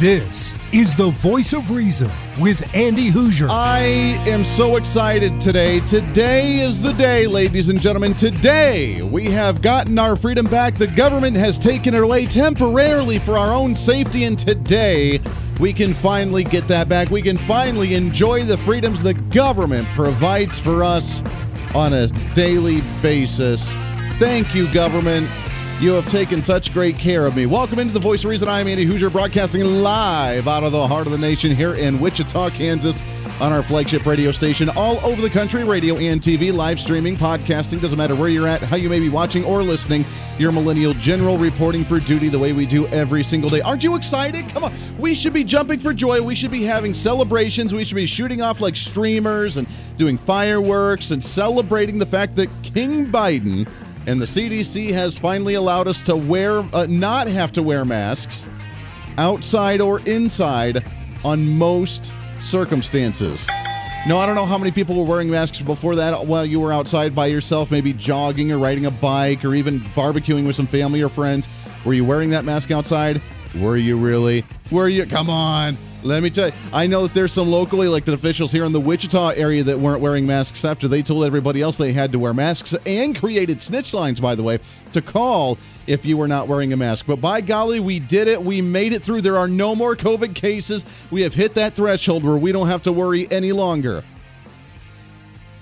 This is the voice of reason with Andy Hooser. I am so excited today. Today is the day, ladies and gentlemen. Today we have gotten our freedom back. The government has taken it away temporarily for our own safety, and today we can finally get that back. We can finally enjoy the freedoms the government provides for us on a daily basis. Thank you, government. You have taken such great care of me. Welcome into the Voice of Reason. I'm Andy Hooser, broadcasting live out of the heart of the nation here in Wichita, Kansas, on our flagship radio station, all over the country, radio and TV, live streaming, podcasting. Doesn't matter where you're at, how you may be watching or listening. Your Millennial General reporting for duty the way we do every single day. Aren't you excited? Come on. We should be jumping for joy. We should be having celebrations. We should be shooting off like streamers and doing fireworks and celebrating the fact that King Biden and the CDC has finally allowed us to wear, uh, not have to wear masks outside or inside on most circumstances. No, I don't know how many people were wearing masks before that while you were outside by yourself, maybe jogging or riding a bike or even barbecuing with some family or friends. Were you wearing that mask outside? Were you really? Were you? Come on. Let me tell you, I know that there's some locally elected officials here in the Wichita area that weren't wearing masks after they told everybody else they had to wear masks and created snitch lines, by the way, to call if you were not wearing a mask. But by golly, we did it. We made it through. There are no more COVID cases. We have hit that threshold where we don't have to worry any longer.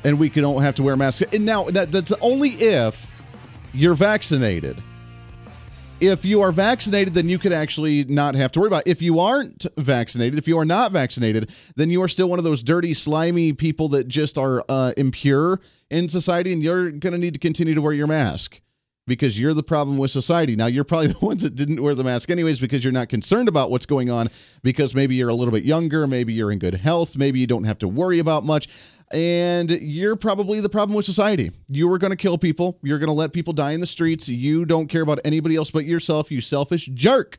And we don't have to wear masks. And now, that, that's only if you're vaccinated if you are vaccinated, then you could actually not have to worry about. It. If you aren't vaccinated, if you are not vaccinated, then you are still one of those dirty, slimy people that just are uh, impure in society, and you're going to need to continue to wear your mask because you're the problem with society. Now, you're probably the ones that didn't wear the mask anyways because you're not concerned about what's going on because maybe you're a little bit younger, maybe you're in good health, maybe you don't have to worry about much and you're probably the problem with society. You were going to kill people. You're going to let people die in the streets. You don't care about anybody else but yourself, you selfish jerk.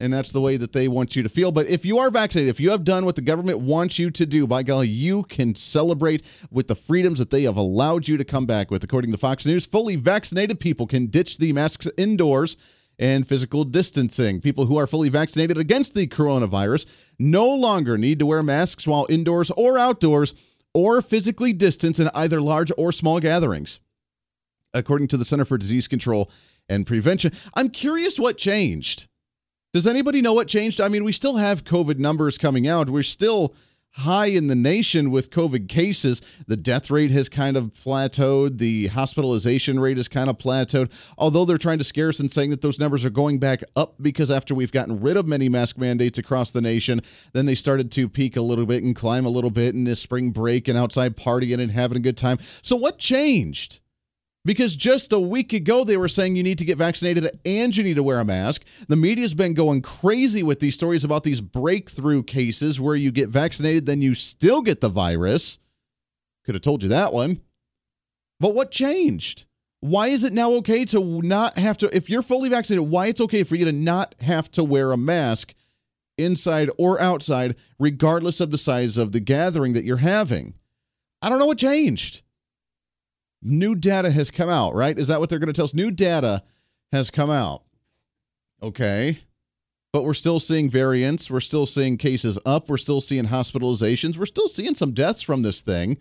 And that's the way that they want you to feel. But if you are vaccinated, if you have done what the government wants you to do, by golly, you can celebrate with the freedoms that they have allowed you to come back with. According to Fox News, fully vaccinated people can ditch the masks indoors and physical distancing. People who are fully vaccinated against the coronavirus no longer need to wear masks while indoors or outdoors or physically distance in either large or small gatherings, according to the Center for Disease Control and Prevention. I'm curious what changed. Does anybody know what changed? I mean, we still have COVID numbers coming out. We're still high in the nation with COVID cases. The death rate has kind of plateaued. The hospitalization rate has kind of plateaued. Although they're trying to scare us and saying that those numbers are going back up because after we've gotten rid of many mask mandates across the nation, then they started to peak a little bit and climb a little bit in this spring break and outside partying and having a good time. So what changed? Because just a week ago, they were saying you need to get vaccinated and you need to wear a mask. The media's been going crazy with these stories about these breakthrough cases where you get vaccinated, then you still get the virus. Could have told you that one. But what changed? Why is it now okay to not have to, if you're fully vaccinated, why it's okay for you to not have to wear a mask inside or outside, regardless of the size of the gathering that you're having? I don't know what changed new data has come out, right? Is that what they're going to tell us? New data has come out. Okay. But we're still seeing variants. We're still seeing cases up. We're still seeing hospitalizations. We're still seeing some deaths from this thing,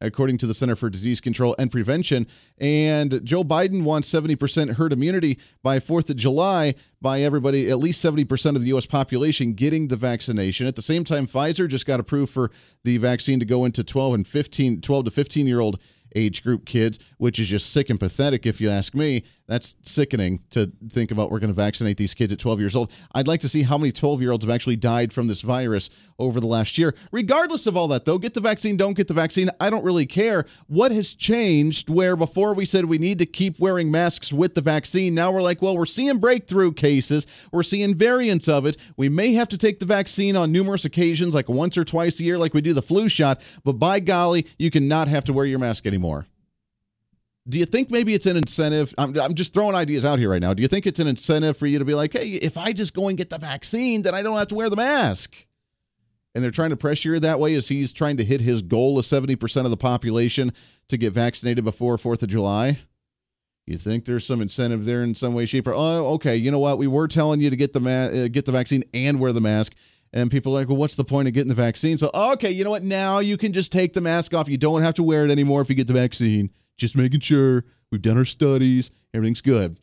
according to the Center for Disease Control and Prevention. And Joe Biden wants 70% herd immunity by 4th of July by everybody, at least 70% of the U.S. population getting the vaccination. At the same time, Pfizer just got approved for the vaccine to go into 12 and 15, 12 to 15 year old age group kids, which is just sick and pathetic if you ask me. That's sickening to think about. We're going to vaccinate these kids at 12 years old. I'd like to see how many 12 year olds have actually died from this virus over the last year. Regardless of all that, though, get the vaccine, don't get the vaccine. I don't really care. What has changed where before we said we need to keep wearing masks with the vaccine? Now we're like, well, we're seeing breakthrough cases, we're seeing variants of it. We may have to take the vaccine on numerous occasions, like once or twice a year, like we do the flu shot, but by golly, you cannot have to wear your mask anymore. Do you think maybe it's an incentive? I'm, I'm just throwing ideas out here right now. Do you think it's an incentive for you to be like, hey, if I just go and get the vaccine, then I don't have to wear the mask? And they're trying to pressure you that way as he's trying to hit his goal of 70% of the population to get vaccinated before 4th of July? You think there's some incentive there in some way, shape, or oh, okay. You know what? We were telling you to get the ma- uh, get the vaccine and wear the mask, and people are like, well, what's the point of getting the vaccine? So okay, you know what? Now you can just take the mask off. You don't have to wear it anymore if you get the vaccine. Just making sure we've done our studies, everything's good.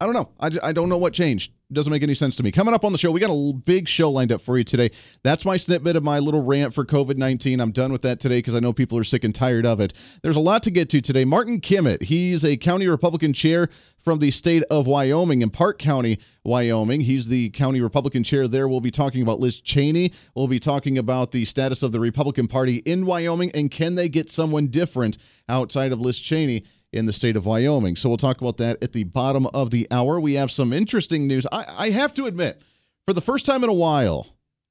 I don't know. I, I don't know what changed. It doesn't make any sense to me. Coming up on the show, we got a big show lined up for you today. That's my snippet of my little rant for COVID 19. I'm done with that today because I know people are sick and tired of it. There's a lot to get to today. Martin Kimmet, he's a county Republican chair from the state of Wyoming in Park County, Wyoming. He's the county Republican chair there. We'll be talking about Liz Cheney. We'll be talking about the status of the Republican Party in Wyoming and can they get someone different outside of Liz Cheney in the state of Wyoming. So we'll talk about that at the bottom of the hour. We have some interesting news. I, I have to admit, for the first time in a while,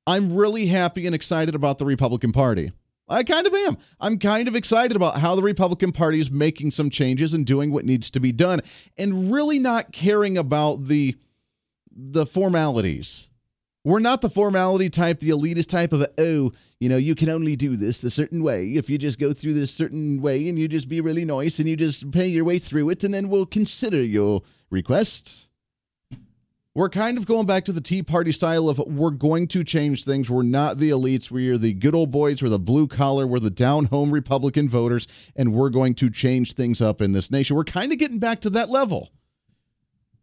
I'm really happy and excited about the Republican Party. I kind of am. I'm kind of excited about how the Republican Party is making some changes and doing what needs to be done and really not caring about the the formalities. We're not the formality type, the elitist type of, oh, you know, you can only do this the certain way if you just go through this certain way and you just be really nice and you just pay your way through it and then we'll consider your request. We're kind of going back to the Tea Party style of we're going to change things. We're not the elites. We are the good old boys. We're the blue collar. We're the down home Republican voters, and we're going to change things up in this nation. We're kind of getting back to that level.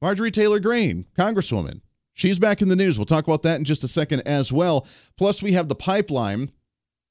Marjorie Taylor Greene, Congresswoman, She's back in the news. We'll talk about that in just a second as well. Plus, we have the pipeline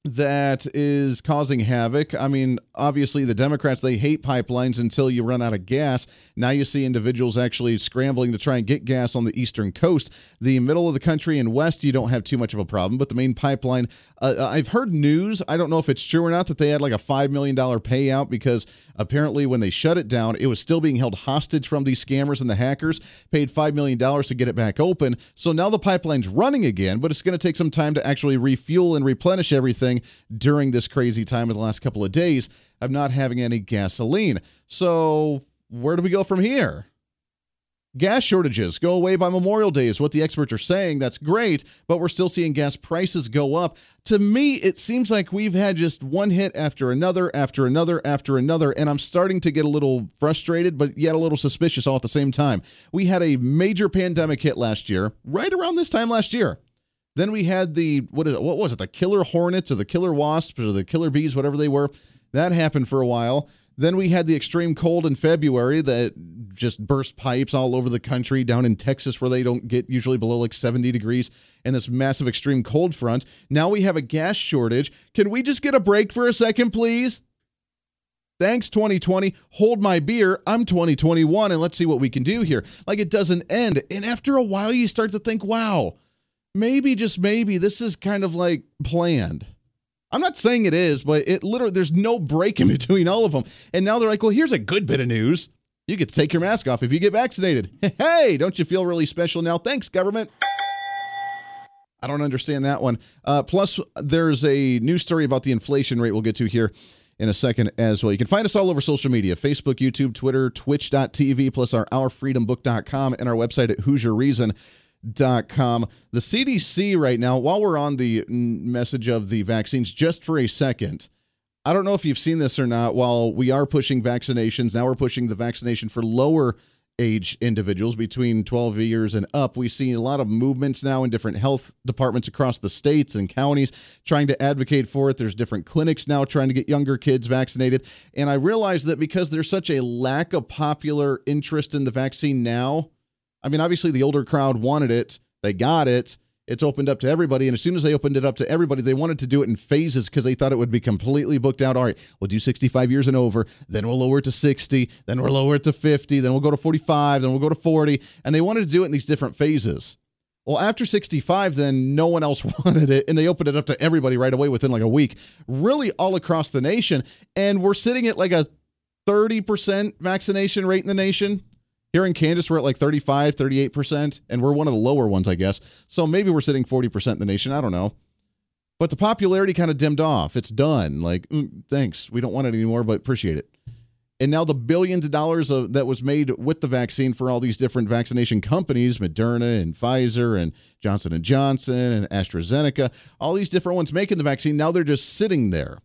that is causing havoc. I mean, obviously, the Democrats, they hate pipelines until you run out of gas. Now you see individuals actually scrambling to try and get gas on the eastern coast. The middle of the country and west, you don't have too much of a problem, but the main pipeline, uh, uh I've heard news, I don't know if it's true or not, that they had like a $5 million payout because apparently when they shut it down, it was still being held hostage from these scammers and the hackers, paid $5 million to get it back open. So now the pipeline's running again, but it's going to take some time to actually refuel and replenish everything during this crazy time of the last couple of days of not having any gasoline. So, where do we go from here? Gas shortages go away by Memorial Day, is what the experts are saying. That's great, but we're still seeing gas prices go up. To me, it seems like we've had just one hit after another, after another, after another, and I'm starting to get a little frustrated, but yet a little suspicious all at the same time. We had a major pandemic hit last year, right around this time last year. Then we had the what is it, what was it? The killer hornets or the killer wasps or the killer bees, whatever they were. That happened for a while. Then we had the extreme cold in February that just burst pipes all over the country, down in Texas where they don't get usually below like 70 degrees, and this massive extreme cold front. Now we have a gas shortage. Can we just get a break for a second, please? Thanks, 2020. Hold my beer. I'm 2021, and let's see what we can do here. Like it doesn't end. And after a while, you start to think, wow, maybe just maybe this is kind of like planned. I'm not saying it is, but it literally there's no break in between all of them. And now they're like, well, here's a good bit of news. You get to take your mask off if you get vaccinated. Hey, don't you feel really special now? Thanks, government. I don't understand that one. Uh, plus, there's a news story about the inflation rate we'll get to here in a second as well. You can find us all over social media Facebook, YouTube, Twitter, Twitch.tv, plus our OurFreedomBook.com and our website at Hooser Reason com. The CDC right now, while we're on the message of the vaccines, just for a second, I don't know if you've seen this or not. While we are pushing vaccinations, now we're pushing the vaccination for lower age individuals between 12 years and up. We see a lot of movements now in different health departments across the states and counties trying to advocate for it. There's different clinics now trying to get younger kids vaccinated. And I realize that because there's such a lack of popular interest in the vaccine now, I mean, obviously the older crowd wanted it, they got it. It's opened up to everybody, and as soon as they opened it up to everybody, they wanted to do it in phases because they thought it would be completely booked out. All right, we'll do 65 years and over, then we'll lower it to 60, then we'll lower it to 50, then we'll go to 45, then we'll go to 40, and they wanted to do it in these different phases. Well, after 65, then no one else wanted it, and they opened it up to everybody right away within like a week, really all across the nation. And we're sitting at like a 30% vaccination rate in the nation. Here in Kansas, we're at like 35, 38%, and we're one of the lower ones, I guess. So maybe we're sitting 40% in the nation. I don't know. But the popularity kind of dimmed off. It's done. Like, mm, thanks. We don't want it anymore, but appreciate it. and now the billions of dollars of, that was made with the vaccine for all these different vaccination companies moderna and pfizer and johnson & johnson and astrazeneca all these different ones making the vaccine now they're just sitting there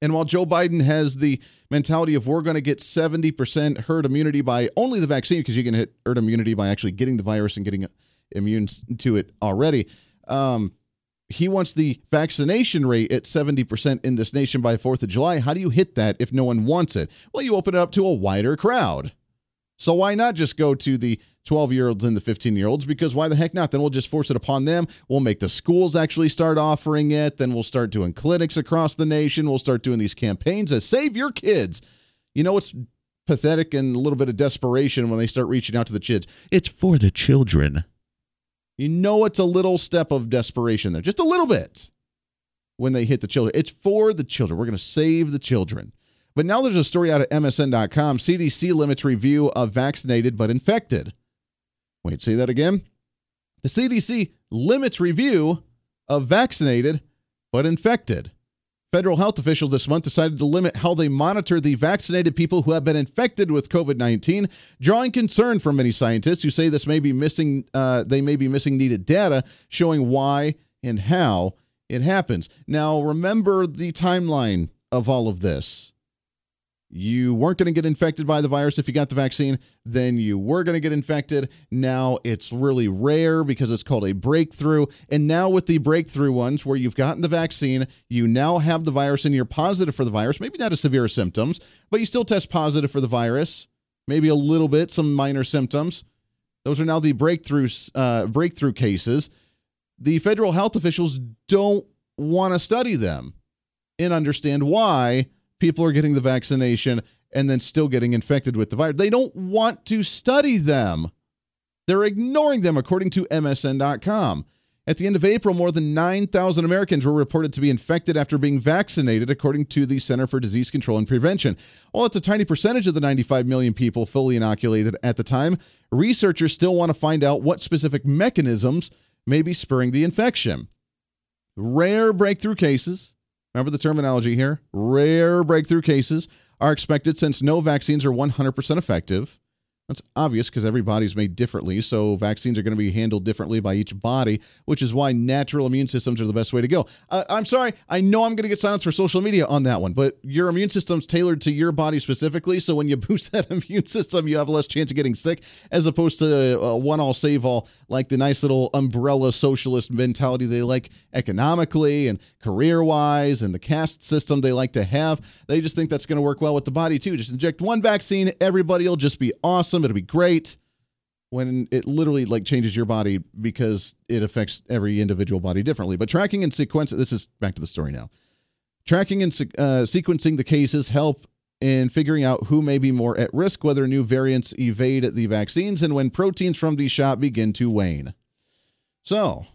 and while joe biden has the mentality of we're going to get 70% herd immunity by only the vaccine because you can hit herd immunity by actually getting the virus and getting immune to it already um, he wants the vaccination rate at 70% in this nation by 4th of July. How do you hit that if no one wants it? Well, you open it up to a wider crowd. So why not just go to the 12 year olds and the 15 year olds? Because why the heck not? Then we'll just force it upon them. We'll make the schools actually start offering it. Then we'll start doing clinics across the nation. We'll start doing these campaigns that save your kids. You know what's pathetic and a little bit of desperation when they start reaching out to the kids? It's for the children. You know it's a little step of desperation there, just a little bit when they hit the children. It's for the children. We're going to save the children. But now there's a story out of MSN.com CDC limits review of vaccinated but infected. Wait, say that again. The CDC limits review of vaccinated but infected. Federal health officials this month decided to limit how they monitor the vaccinated people who have been infected with COVID 19, drawing concern from many scientists who say this may be missing, uh, they may be missing needed data showing why and how it happens. Now, remember the timeline of all of this you weren't going to get infected by the virus if you got the vaccine, then you were going to get infected. Now it's really rare because it's called a breakthrough. And now, with the breakthrough ones where you've gotten the vaccine, you now have the virus and you're positive for the virus, maybe not as severe symptoms, but you still test positive for the virus, maybe a little bit, some minor symptoms. Those are now the breakthrough, uh, breakthrough cases. The federal health officials don't want to study them and understand why people are getting the vaccination and then still getting infected with the virus. They don't want to study them. They're ignoring them, according to MSN.com. At the end of April, more than 9,000 Americans were reported to be infected after being vaccinated, according to the Center for Disease Control and Prevention. While it's a tiny percentage of the 95 million people fully inoculated at the time, researchers still want to find out what specific mechanisms may be spurring the infection. Rare breakthrough cases, Remember the terminology here? Rare breakthrough cases are expected since no vaccines are 100% effective. That's obvious because every body's made differently, so vaccines are going to be handled differently by each body, which is why natural immune systems are the best way to go. Uh, I'm sorry, I know I'm going to get silenced for social media on that one, but your immune system's tailored to your body specifically, so when you boost that immune system, you have less chance of getting sick, as opposed to uh, one all save all, like the nice little umbrella socialist mentality they like economically and career wise, and the caste system they like to have. They just think that's going to work well with the body too. Just inject one vaccine, everybody will just be awesome awesome. It'll be great when it literally like changes your body because it affects every individual body differently. But tracking and sequencing, this is back to the story now. Tracking and uh, sequencing the cases help in figuring out who may be more at risk, whether new variants evade the vaccines, and when proteins from the shot begin to wane. So,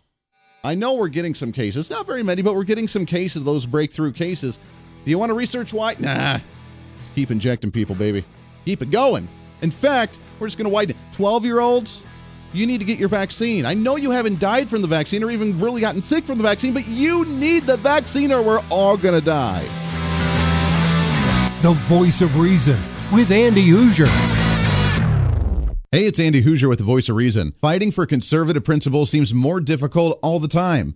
I know we're getting some cases, not very many, but we're getting some cases, those breakthrough cases. Do you want to research why? Nah. Just keep injecting people, baby. Keep it going. In fact, we're just going to widen 12 year olds, you need to get your vaccine. I know you haven't died from the vaccine or even really gotten sick from the vaccine, but you need the vaccine or we're all going to die. The voice of reason with Andy Hooser. Hey, it's Andy Hooser with the voice of reason. Fighting for conservative principles seems more difficult all the time.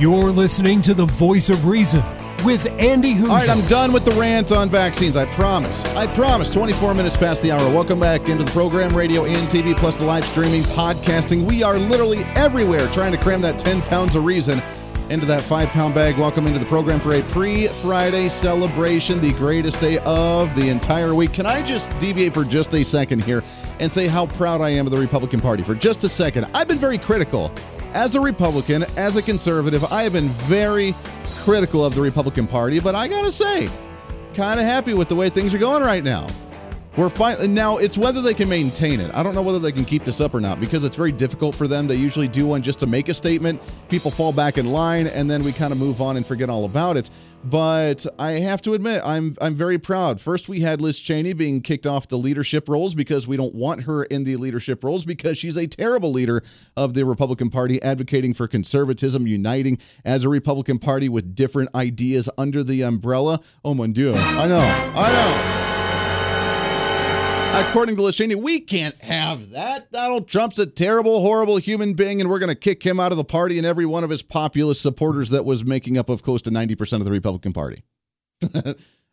You're listening to the voice of reason with Andy Hooser. All right, I'm done with the rant on vaccines. I promise. I promise. 24 minutes past the hour. Welcome back into the program, radio and TV, plus the live streaming, podcasting. We are literally everywhere trying to cram that 10 pounds of reason into that five pound bag. Welcome into the program for a pre Friday celebration, the greatest day of the entire week. Can I just deviate for just a second here and say how proud I am of the Republican Party for just a second? I've been very critical. As a Republican, as a conservative, I have been very critical of the Republican Party, but I gotta say, kind of happy with the way things are going right now. We're fine now. It's whether they can maintain it. I don't know whether they can keep this up or not because it's very difficult for them. They usually do one just to make a statement. People fall back in line, and then we kind of move on and forget all about it. But I have to admit, I'm I'm very proud. First, we had Liz Cheney being kicked off the leadership roles because we don't want her in the leadership roles because she's a terrible leader of the Republican Party, advocating for conservatism, uniting as a Republican Party with different ideas under the umbrella. Oh mon dieu! I know, I know. According to Cheney, we can't have that. Donald Trump's a terrible, horrible human being, and we're going to kick him out of the party and every one of his populist supporters that was making up of close to 90% of the Republican Party.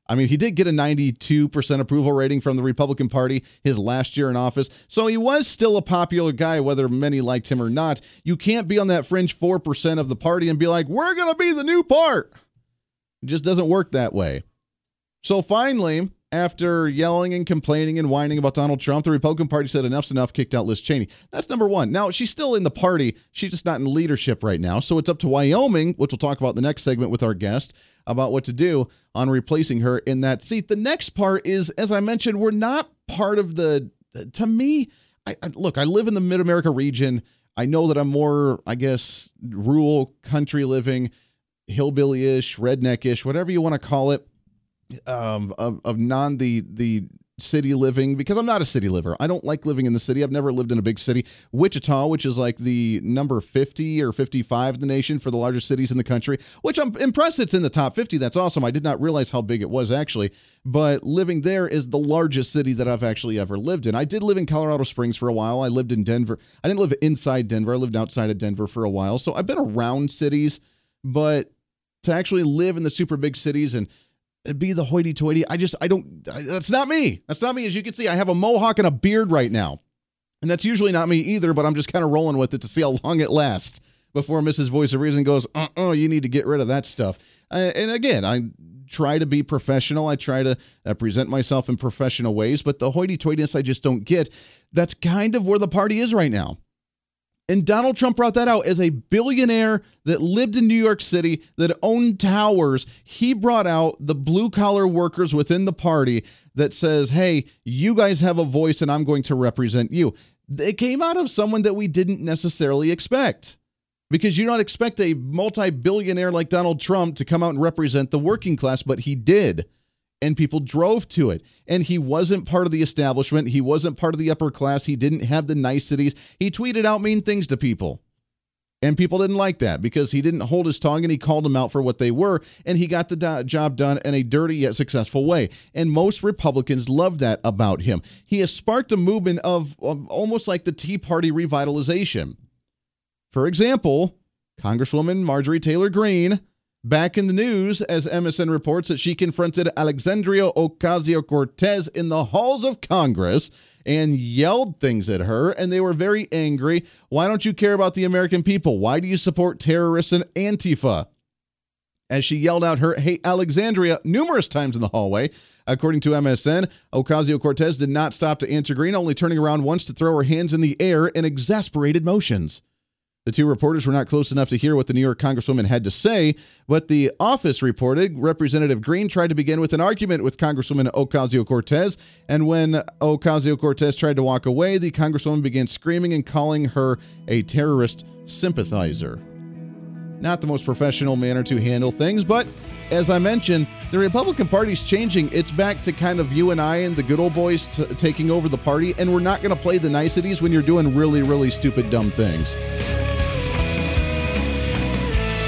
I mean, he did get a 92% approval rating from the Republican Party his last year in office. So he was still a popular guy, whether many liked him or not. You can't be on that fringe 4% of the party and be like, we're going to be the new part. It just doesn't work that way. So finally, after yelling and complaining and whining about Donald Trump, the Republican Party said enough's enough, kicked out Liz Cheney. That's number one. Now, she's still in the party. She's just not in leadership right now. So it's up to Wyoming, which we'll talk about in the next segment with our guest, about what to do on replacing her in that seat. The next part is, as I mentioned, we're not part of the, to me, I, I look, I live in the Mid America region. I know that I'm more, I guess, rural country living, hillbilly ish, redneck ish, whatever you want to call it um, of, of non the the city living because I'm not a city liver. I don't like living in the city. I've never lived in a big city. Wichita, which is like the number 50 or 55 in the nation for the largest cities in the country, which I'm impressed it's in the top 50. That's awesome. I did not realize how big it was actually, but living there is the largest city that I've actually ever lived in. I did live in Colorado Springs for a while. I lived in Denver. I didn't live inside Denver. I lived outside of Denver for a while. So I've been around cities, but to actually live in the super big cities and be the hoity toity. I just, I don't, that's not me. That's not me. As you can see, I have a mohawk and a beard right now. And that's usually not me either, but I'm just kind of rolling with it to see how long it lasts before Mrs. Voice of Reason goes, uh uh you need to get rid of that stuff. Uh, and again, I try to be professional. I try to uh, present myself in professional ways, but the hoity toityness I just don't get. That's kind of where the party is right now. And Donald Trump brought that out as a billionaire that lived in New York City, that owned towers. He brought out the blue collar workers within the party that says, hey, you guys have a voice and I'm going to represent you. It came out of someone that we didn't necessarily expect because you don't expect a multi billionaire like Donald Trump to come out and represent the working class, but he did and people drove to it. And he wasn't part of the establishment. He wasn't part of the upper class. He didn't have the niceties. He tweeted out mean things to people. And people didn't like that because he didn't hold his tongue and he called them out for what they were. And he got the do- job done in a dirty yet successful way. And most Republicans love that about him. He has sparked a movement of, of almost like the Tea Party revitalization. For example, Congresswoman Marjorie Taylor Greene Back in the news, as MSN reports that she confronted Alexandria Ocasio Cortez in the halls of Congress and yelled things at her, and they were very angry. Why don't you care about the American people? Why do you support terrorists and Antifa? As she yelled out her hate Alexandria numerous times in the hallway. According to MSN, Ocasio Cortez did not stop to answer Greene, only turning around once to throw her hands in the air in exasperated motions. The two reporters were not close enough to hear what the New York Congresswoman had to say, but the office reported Representative Greene tried to begin with an argument with Congresswoman Ocasio Cortez, and when Ocasio Cortez tried to walk away, the Congresswoman began screaming and calling her a terrorist sympathizer. Not the most professional manner to handle things, but as I mentioned, the Republican Party's changing. It's back to kind of you and I and the good old boys t- taking over the party, and we're not going to play the niceties when you're doing really, really stupid, dumb things.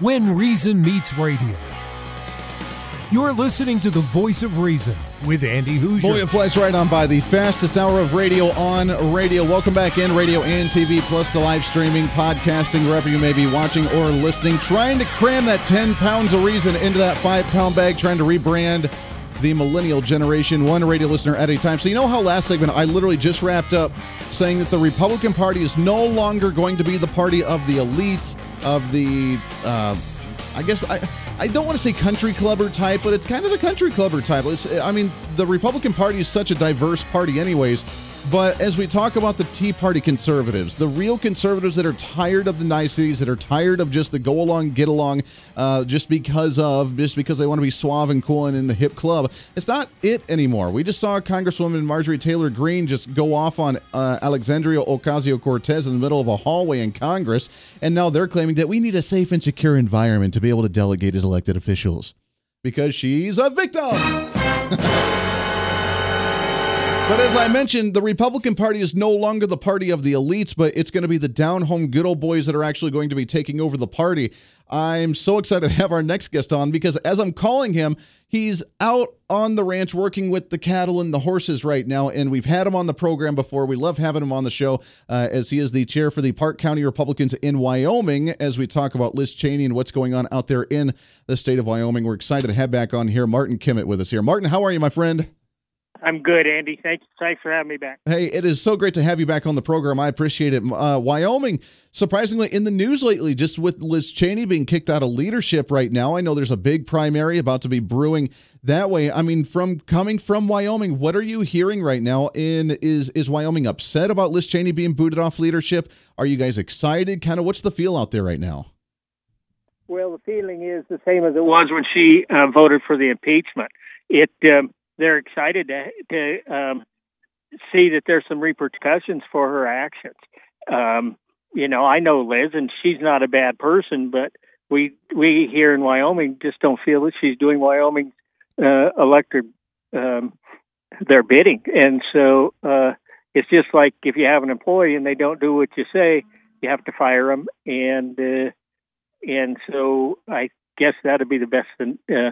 When Reason Meets Radio. You're listening to the voice of reason with Andy Hooser. Boy, it flies right on by the fastest hour of radio on radio. Welcome back in radio and TV, plus the live streaming, podcasting, wherever you may be watching or listening. Trying to cram that 10 pounds of reason into that five pound bag, trying to rebrand the millennial generation, one radio listener at a time. So, you know how last segment I literally just wrapped up saying that the Republican Party is no longer going to be the party of the elites, of the, uh, I guess, I. I don't want to say country clubber type, but it's kind of the country clubber type. It's, I mean, the Republican Party is such a diverse party, anyways. But as we talk about the Tea Party conservatives, the real conservatives that are tired of the niceties, that are tired of just the go along, get along, uh, just because of, just because they want to be suave and cool and in the hip club, it's not it anymore. We just saw Congresswoman Marjorie Taylor Greene just go off on uh, Alexandria Ocasio Cortez in the middle of a hallway in Congress, and now they're claiming that we need a safe and secure environment to be able to delegate as elected officials because she's a victim. But as I mentioned, the Republican Party is no longer the party of the elites, but it's going to be the down home good old boys that are actually going to be taking over the party. I'm so excited to have our next guest on because as I'm calling him, he's out on the ranch working with the cattle and the horses right now. And we've had him on the program before. We love having him on the show uh, as he is the chair for the Park County Republicans in Wyoming as we talk about Liz Cheney and what's going on out there in the state of Wyoming. We're excited to have back on here Martin Kimmet with us here. Martin, how are you, my friend? I'm good, Andy. Thanks, thanks for having me back. Hey, it is so great to have you back on the program. I appreciate it. Uh, Wyoming, surprisingly, in the news lately, just with Liz Cheney being kicked out of leadership right now. I know there's a big primary about to be brewing that way. I mean, from coming from Wyoming, what are you hearing right now? In is is Wyoming upset about Liz Cheney being booted off leadership? Are you guys excited? Kind of, what's the feel out there right now? Well, the feeling is the same as it was when she uh, voted for the impeachment. It um, they're excited to to um, see that there's some repercussions for her actions. Um, you know, I know Liz, and she's not a bad person, but we we here in Wyoming just don't feel that she's doing Wyoming uh, elected um, their bidding, and so uh, it's just like if you have an employee and they don't do what you say, you have to fire them, and uh, and so I guess that'd be the best uh,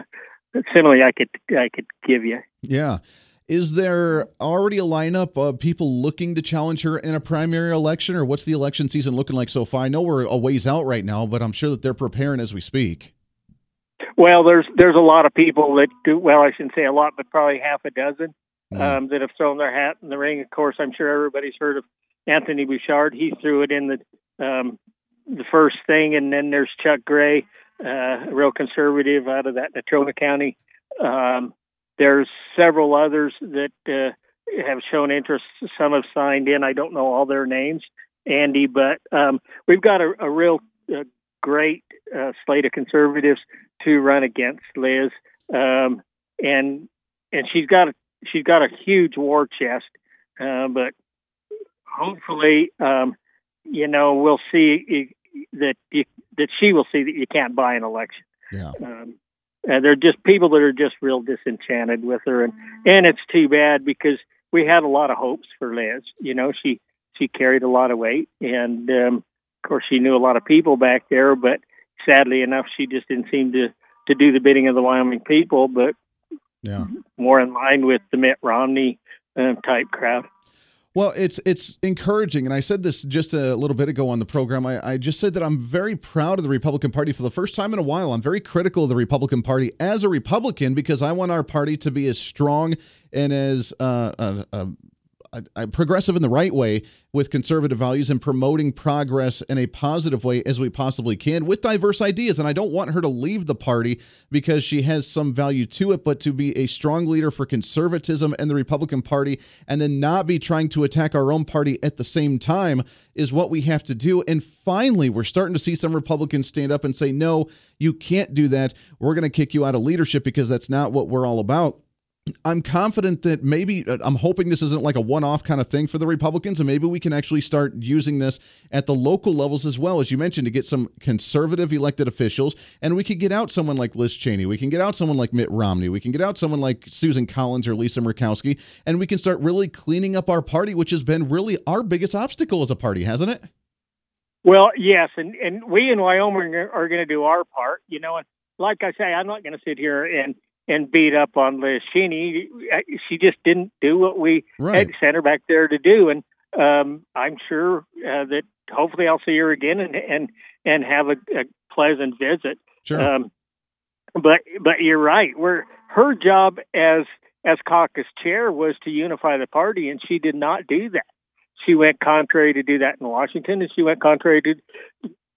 simile I could I could give you. Yeah. Is there already a lineup of people looking to challenge her in a primary election, or what's the election season looking like so far? I know we're a ways out right now, but I'm sure that they're preparing as we speak. Well, there's there's a lot of people that do. Well, I shouldn't say a lot, but probably half a dozen mm. um, that have thrown their hat in the ring. Of course, I'm sure everybody's heard of Anthony Bouchard. He threw it in the um, the first thing, and then there's Chuck Gray, uh, a real conservative out of that Natrona County. Um, there's several others that uh, have shown interest. Some have signed in. I don't know all their names, Andy, but um, we've got a, a real uh, great uh, slate of conservatives to run against Liz, um, and and she's got a she's got a huge war chest, uh, but hopefully, um, you know, we'll see that you, that she will see that you can't buy an election. Yeah. Um, uh, they're just people that are just real disenchanted with her, and and it's too bad because we had a lot of hopes for Liz. You know, she she carried a lot of weight, and um, of course she knew a lot of people back there. But sadly enough, she just didn't seem to to do the bidding of the Wyoming people, but yeah, more in line with the Mitt Romney uh, type crowd. Well, it's it's encouraging, and I said this just a little bit ago on the program. I, I just said that I'm very proud of the Republican Party for the first time in a while. I'm very critical of the Republican Party as a Republican because I want our party to be as strong and as uh, uh, uh Uh, progressive in the right way with conservative values and promoting progress in a positive way as we possibly can with diverse ideas. And I don't want her to leave the party because she has some value to it, but to be a strong leader for conservatism and the Republican Party and then not be trying to attack our own party at the same time is what we have to do. And finally, we're starting to see some Republicans stand up and say, no, you can't do that. We're going to kick you out of leadership because that's not what we're all about. I'm confident that maybe uh, I'm hoping this isn't like a one-off kind of thing for the Republicans, and maybe we can actually start using this at the local levels as well, as you mentioned, to get some conservative elected officials, and we could get out someone like Liz Cheney, we can get out someone like Mitt Romney, we can get out someone like Susan Collins or Lisa Murkowski, and we can start really cleaning up our party, which has been really our biggest obstacle as a party, hasn't it? Well, yes, and and we in Wyoming are, are going to do our part, you know, and like I say, I'm not going to sit here and and beat up on Liz Cheney. She just didn't do what we right. had sent her back there to do, and um, I'm sure uh, that hopefully I'll see her again and and and have a, a pleasant visit. Sure. Um, but but you're right. We're her job as as caucus chair was to unify the party, and she did not do that. She went contrary to do that in Washington, and she went contrary to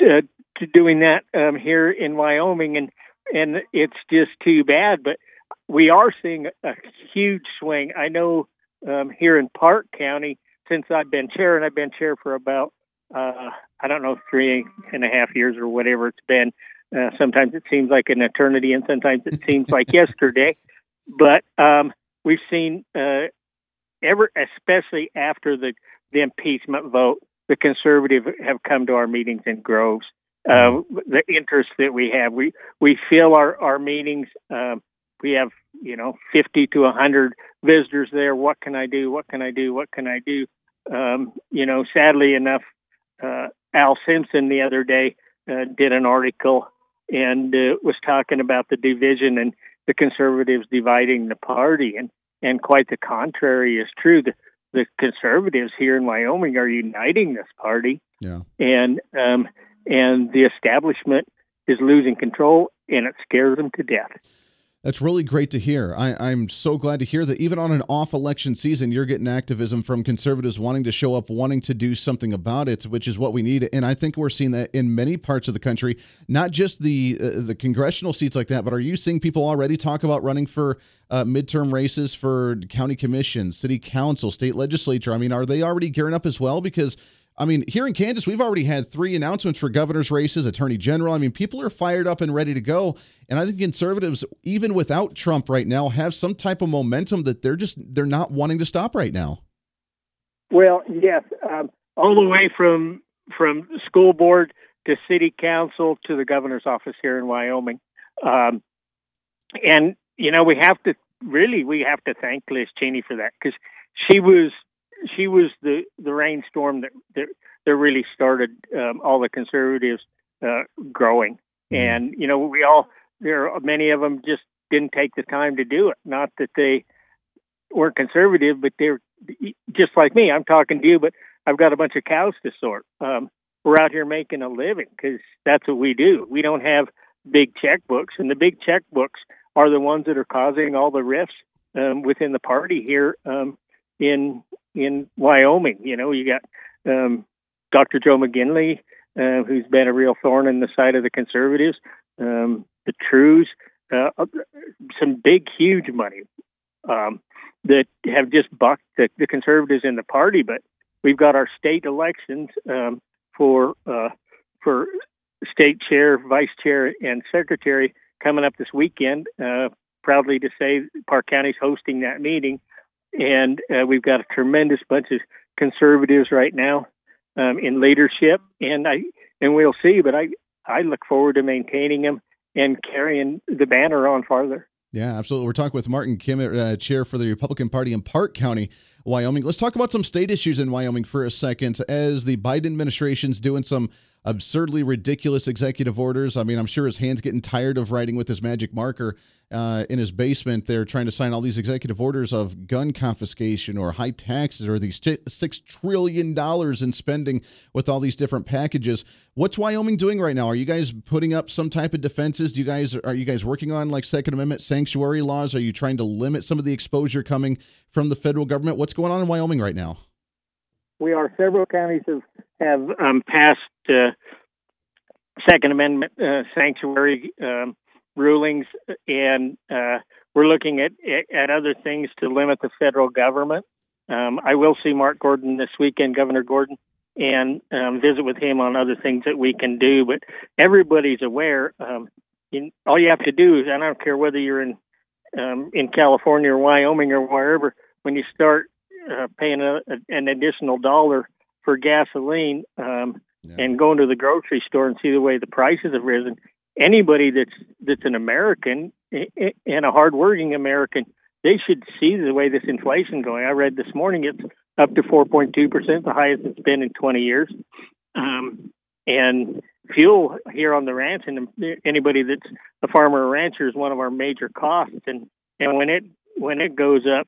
uh, to doing that um, here in Wyoming. And and it's just too bad. But we are seeing a huge swing. I know um, here in Park County, since I've been chair, and I've been chair for about uh, I don't know three and a half years or whatever it's been. Uh, sometimes it seems like an eternity, and sometimes it seems like yesterday. But um, we've seen uh, ever, especially after the the impeachment vote, the conservative have come to our meetings in groves uh, the interest that we have. We we fill our our meetings. Um, we have you know 50 to 100 visitors there. What can I do? What can I do? What can I do? Um, you know, sadly enough, uh, Al Simpson the other day uh, did an article and uh, was talking about the division and the conservatives dividing the party, and and quite the contrary is true. The the conservatives here in Wyoming are uniting this party, yeah. and um, and the establishment is losing control, and it scares them to death. That's really great to hear. I, am so glad to hear that even on an off election season, you're getting activism from conservatives wanting to show up, wanting to do something about it, which is what we need. And I think we're seeing that in many parts of the country, not just the uh, the congressional seats like that, but are you seeing people already talk about running for uh, midterm races for county commissions, city council, state legislature? I mean, are they already gearing up as well? Because I mean, here in Kansas, we've already had three announcements for governor's races, attorney general. I mean, people are fired up and ready to go. And I think conservatives, even without Trump right now, have some type of momentum that they're just they're not wanting to stop right now. Well, yes, um, all the way from from school board to city council to the governor's office here in Wyoming, um, and you know we have to really we have to thank Liz Cheney for that because she was she was the the rainstorm that that, that really started um, all the conservatives uh, growing. Mm-hmm. And you know, we all there are many of them just didn't take the time to do it. Not that they weren't conservative, but they're just like me. I'm talking to you, but I've got a bunch of cows to sort. Um, we're out here making a living because that's what we do. We don't have big checkbooks, and the big checkbooks are the ones that are causing all the rifts um, within the party here um, in in Wyoming. You know, you got um, Dr. Joe McGinley, uh, who's been a real thorn in the side of the conservatives, um, the Trues, uh, some big, huge money um, that have just bucked the, the, conservatives in the party. But we've got our state elections um, for uh, for state chair, vice chair, and secretary coming up this weekend. Uh, proudly to say, Park County's hosting that meeting, and uh, we've got a tremendous bunch of conservatives right now um, in leadership, and I and we'll see. But I I look forward to maintaining them and carrying the banner on farther. Yeah, absolutely. We're talking with Martin Kimmet, uh, chair for the Republican Party in Park County, Wyoming. Let's talk about some state issues in Wyoming for a second. As the Biden administration's doing some absurdly ridiculous executive orders. I mean, I'm sure his hand's getting tired of writing with his magic marker uh, in his basement. They're trying to sign all these executive orders of gun confiscation or high taxes or these six trillion dollars in spending with all these different packages. What's Wyoming doing right now? Are you guys putting up some type of defenses? Do you guys are you guys working on like Second Amendment sanctuary laws? Are you trying to limit some of the exposure coming from the federal government? What's going on in Wyoming right now? We are several counties have have um, passed uh, Second Amendment uh, sanctuary um, rulings, and uh, we're looking at at other things to limit the federal government. Um, I will see Mark Gordon this weekend, Governor Gordon, and um, visit with him on other things that we can do. But everybody's aware. Um, in, all you have to do is, I don't care whether you're in um, in California or Wyoming or wherever, when you start uh, paying a, an additional dollar for gasoline um, yeah. and going to the grocery store and see the way the prices have risen. Anybody that's that's an American and a hardworking American, they should see the way this inflation going. I read this morning it's up to 4.2 percent, the highest it's been in 20 years. Um, and fuel here on the ranch, and anybody that's a farmer or rancher is one of our major costs. And and when it when it goes up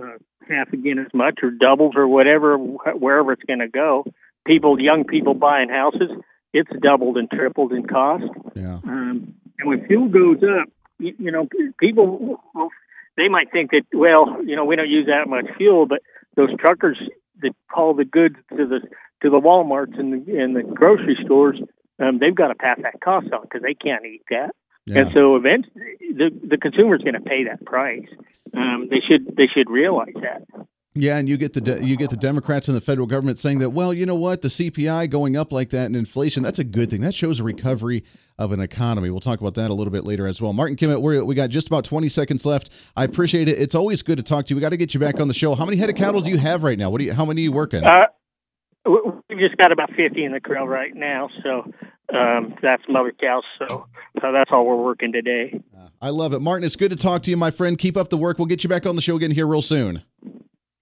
uh, half again as much or doubles or whatever, wherever it's going to go. People, young people buying houses, it's doubled and tripled in cost. Yeah. Um, and when fuel goes up, you, you know, people, they might think that, well, you know, we don't use that much fuel, but those truckers that haul the goods to the to the WalMarts and the, and the grocery stores, um, they've got to pass that cost on because they can't eat that. Yeah. And so eventually, the the consumer is going to pay that price. Um, they should they should realize that. Yeah, and you get the de- you get the Democrats and the federal government saying that, well, you know what, the CPI going up like that and inflation, that's a good thing. That shows a recovery of an economy. We'll talk about that a little bit later as well. Martin Kimmet, we we got just about 20 seconds left. I appreciate it. It's always good to talk to you. We got to get you back on the show. How many head of cattle do you have right now? What do you? How many are you working? Uh, we've just got about 50 in the corral right now, so um, that's mother cows. So, so that's all we're working today. I love it, Martin. It's good to talk to you, my friend. Keep up the work. We'll get you back on the show again here real soon.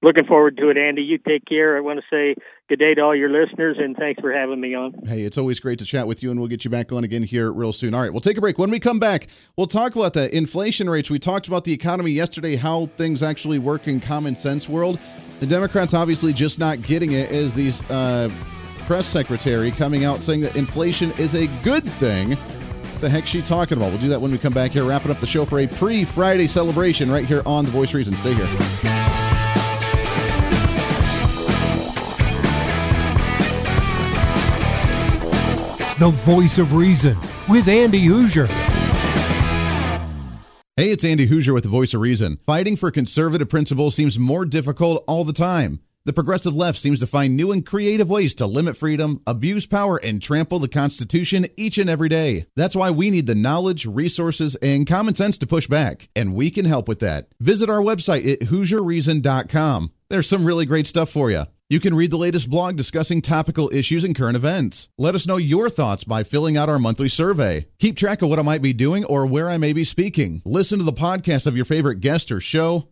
Looking forward to it, Andy. You take care. I want to say good day to all your listeners, and thanks for having me on. Hey, it's always great to chat with you, and we'll get you back on again here real soon. All right, we'll take a break. When we come back, we'll talk about the inflation rates. We talked about the economy yesterday, how things actually work in common sense world. The Democrats obviously just not getting it as these uh, press secretary coming out saying that inflation is a good thing. The heck she talking about? We'll do that when we come back here, wrapping up the show for a pre-Friday celebration right here on The Voice Reason. Stay here. The Voice of Reason with Andy Hooser. Hey, it's Andy Hooser with the Voice of Reason. Fighting for conservative principles seems more difficult all the time. The progressive left seems to find new and creative ways to limit freedom, abuse power, and trample the Constitution each and every day. That's why we need the knowledge, resources, and common sense to push back, and we can help with that. Visit our website at HooserReason.com. There's some really great stuff for you. You can read the latest blog discussing topical issues and current events. Let us know your thoughts by filling out our monthly survey. Keep track of what I might be doing or where I may be speaking. Listen to the podcast of your favorite guest or show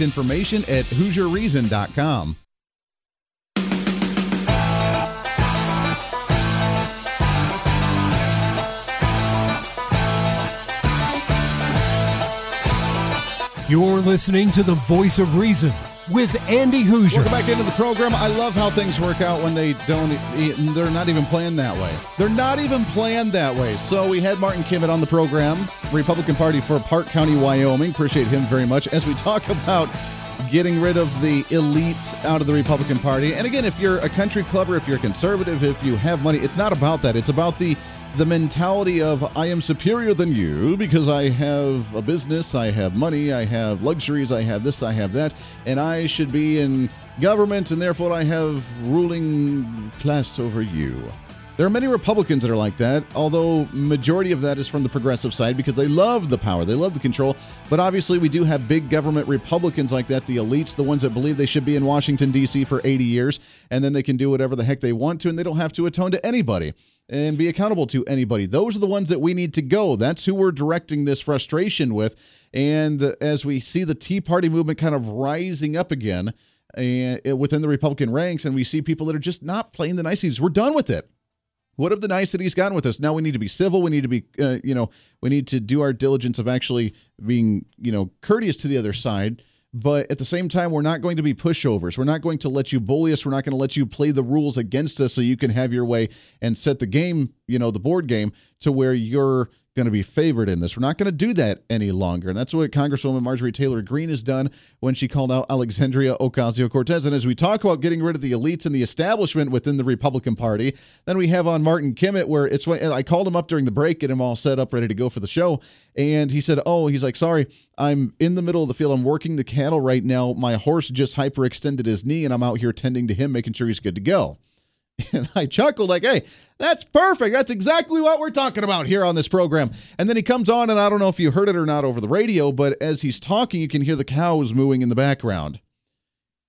information at HooserReason.com. You're listening to the voice of reason with Andy Hooser. Welcome back into the program. I love how things work out when they don't, they're not even planned that way. They're not even planned that way. So we had Martin Kimmet on the program, Republican Party for Park County, Wyoming. Appreciate him very much as we talk about getting rid of the elites out of the Republican Party. And again, if you're a country clubber, if you're conservative, if you have money, it's not about that. It's about the the mentality of I am superior than you because I have a business, I have money, I have luxuries, I have this, I have that, and I should be in government and therefore I have ruling class over you. There are many Republicans that are like that, although majority of that is from the progressive side because they love the power, they love the control. But obviously, we do have big government Republicans like that, the elites, the ones that believe they should be in Washington D.C. for 80 years, and then they can do whatever the heck they want to, and they don't have to atone to anybody and be accountable to anybody. Those are the ones that we need to go. That's who we're directing this frustration with. And as we see the Tea Party movement kind of rising up again and uh, within the Republican ranks, and we see people that are just not playing the niceties, we're done with it. What have the niceties gotten with us? Now we need to be civil. We need to be, uh, you know, we need to do our diligence of actually being, you know, courteous to the other side but at the same time, we're not going to be pushovers. We're not going to let you bully us. We're not going to let you play the rules against us so you can have your way and set the game, you know, the board game to where you're going to be favored in this. We're not going to do that any longer. And that's what Congresswoman Marjorie Taylor Greene has done when she called out Alexandria Ocasio Cortez. And as we talk about getting rid of the elites and the establishment within the Republican Party, then we have on Martin Kimmet, where it's when I called him up during the break, get him all set up, ready to go for the show. And he said, Oh, he's like, sorry, I'm in the middle of the field. I'm working the cattle right now. My horse just hyperextended his knee, and I'm out here tending to him, making sure he's good to go. And I chuckled, like, hey, that's perfect. That's exactly what we're talking about here on this program. And then he comes on, and I don't know if you heard it or not over the radio, but as he's talking, you can hear the cows mooing in the background.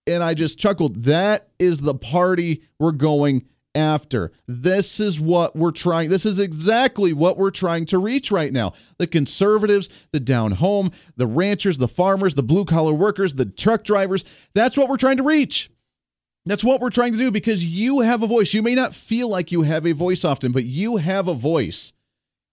And I just chuckled. That is the party we're going after. This is what we're trying. This is exactly what we're trying to reach right now. The conservatives, the down home, the ranchers, the farmers, the blue collar workers, the truck drivers. That's what we're trying to reach. That's what we're trying to do because you have a voice. You may not feel like you have a voice often, but you have a voice.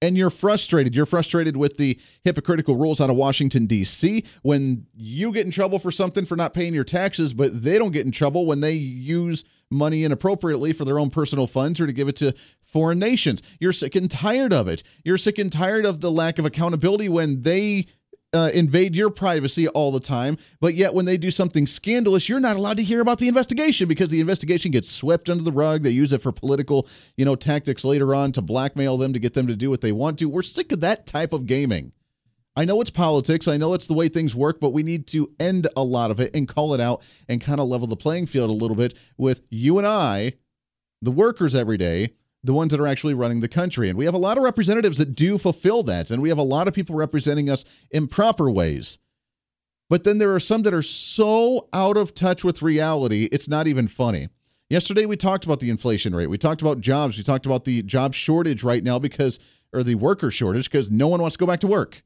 And you're frustrated. You're frustrated with the hypocritical rules out of Washington, D.C. when you get in trouble for something for not paying your taxes, but they don't get in trouble when they use money inappropriately for their own personal funds or to give it to foreign nations. You're sick and tired of it. You're sick and tired of the lack of accountability when they uh, invade your privacy all the time, but yet when they do something scandalous, you're not allowed to hear about the investigation because the investigation gets swept under the rug. They use it for political, you know, tactics later on to blackmail them to get them to do what they want to. We're sick of that type of gaming. I know it's politics. I know it's the way things work, but we need to end a lot of it and call it out and kind of level the playing field a little bit with you and I, the workers every day, the ones that are actually running the country. And we have a lot of representatives that do fulfill that. And we have a lot of people representing us in proper ways. But then there are some that are so out of touch with reality, it's not even funny. Yesterday, we talked about the inflation rate. We talked about jobs. We talked about the job shortage right now because, or the worker shortage because no one wants to go back to work.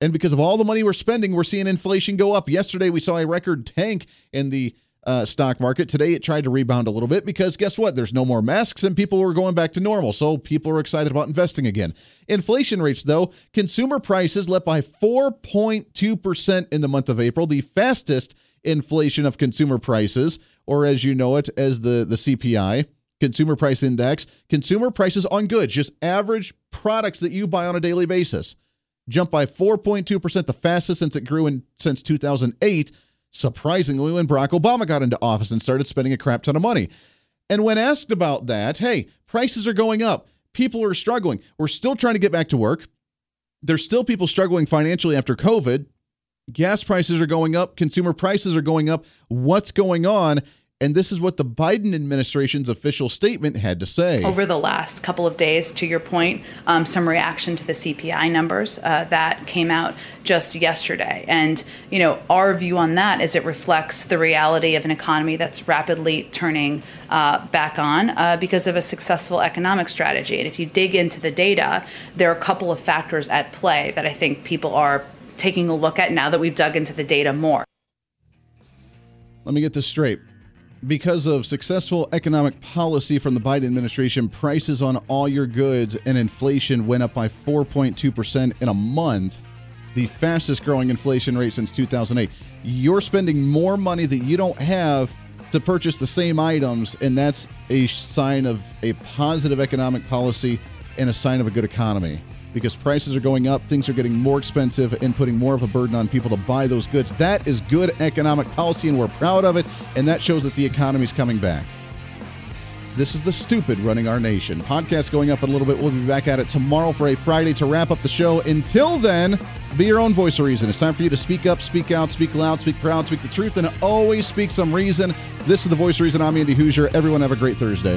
And because of all the money we're spending, we're seeing inflation go up. Yesterday, we saw a record tank in the uh, stock market. Today, it tried to rebound a little bit because guess what? There's no more masks and people were going back to normal. So people are excited about investing again. Inflation rates, though, consumer prices leapt by 4.2% in the month of April, the fastest inflation of consumer prices, or as you know it as the, the CPI. Consumer Price Index, consumer prices on goods, just average products that you buy on a daily basis jumped by 4.2%, the fastest since it grew in since 2008, surprisingly when Barack Obama got into office and started spending a crap ton of money. And when asked about that, hey, prices are going up. People are struggling. We're still trying to get back to work. There's still people struggling financially after COVID. Gas prices are going up, consumer prices are going up. What's going on? And this is what the Biden administration's official statement had to say. Over the last couple of days, to your point, um, some reaction to the CPI numbers uh, that came out just yesterday. And, you know, our view on that is it reflects the reality of an economy that's rapidly turning uh, back on uh, because of a successful economic strategy. And if you dig into the data, there are a couple of factors at play that I think people are taking a look at now that we've dug into the data more. Let me get this straight because of successful economic policy from the Biden administration, prices on all your goods and inflation went up by 4.2% in a month, the fastest growing inflation rate since 2008. You're spending more money that you don't have to purchase the same items, and that's a sign of a positive economic policy and a sign of a good economy because prices are going up, things are getting more expensive, and putting more of a burden on people to buy those goods. That is good economic policy, and we're proud of it, and that shows that the economy is coming back. This is the stupid running our nation. Podcast going up in a little bit. We'll be back at it tomorrow for a Friday to wrap up the show. Until then, be your own voice of reason. It's time for you to speak up, speak out, speak loud, speak proud, speak the truth, and always speak some reason. This is the voice of reason. I'm Andy Hooser. Everyone have a great Thursday.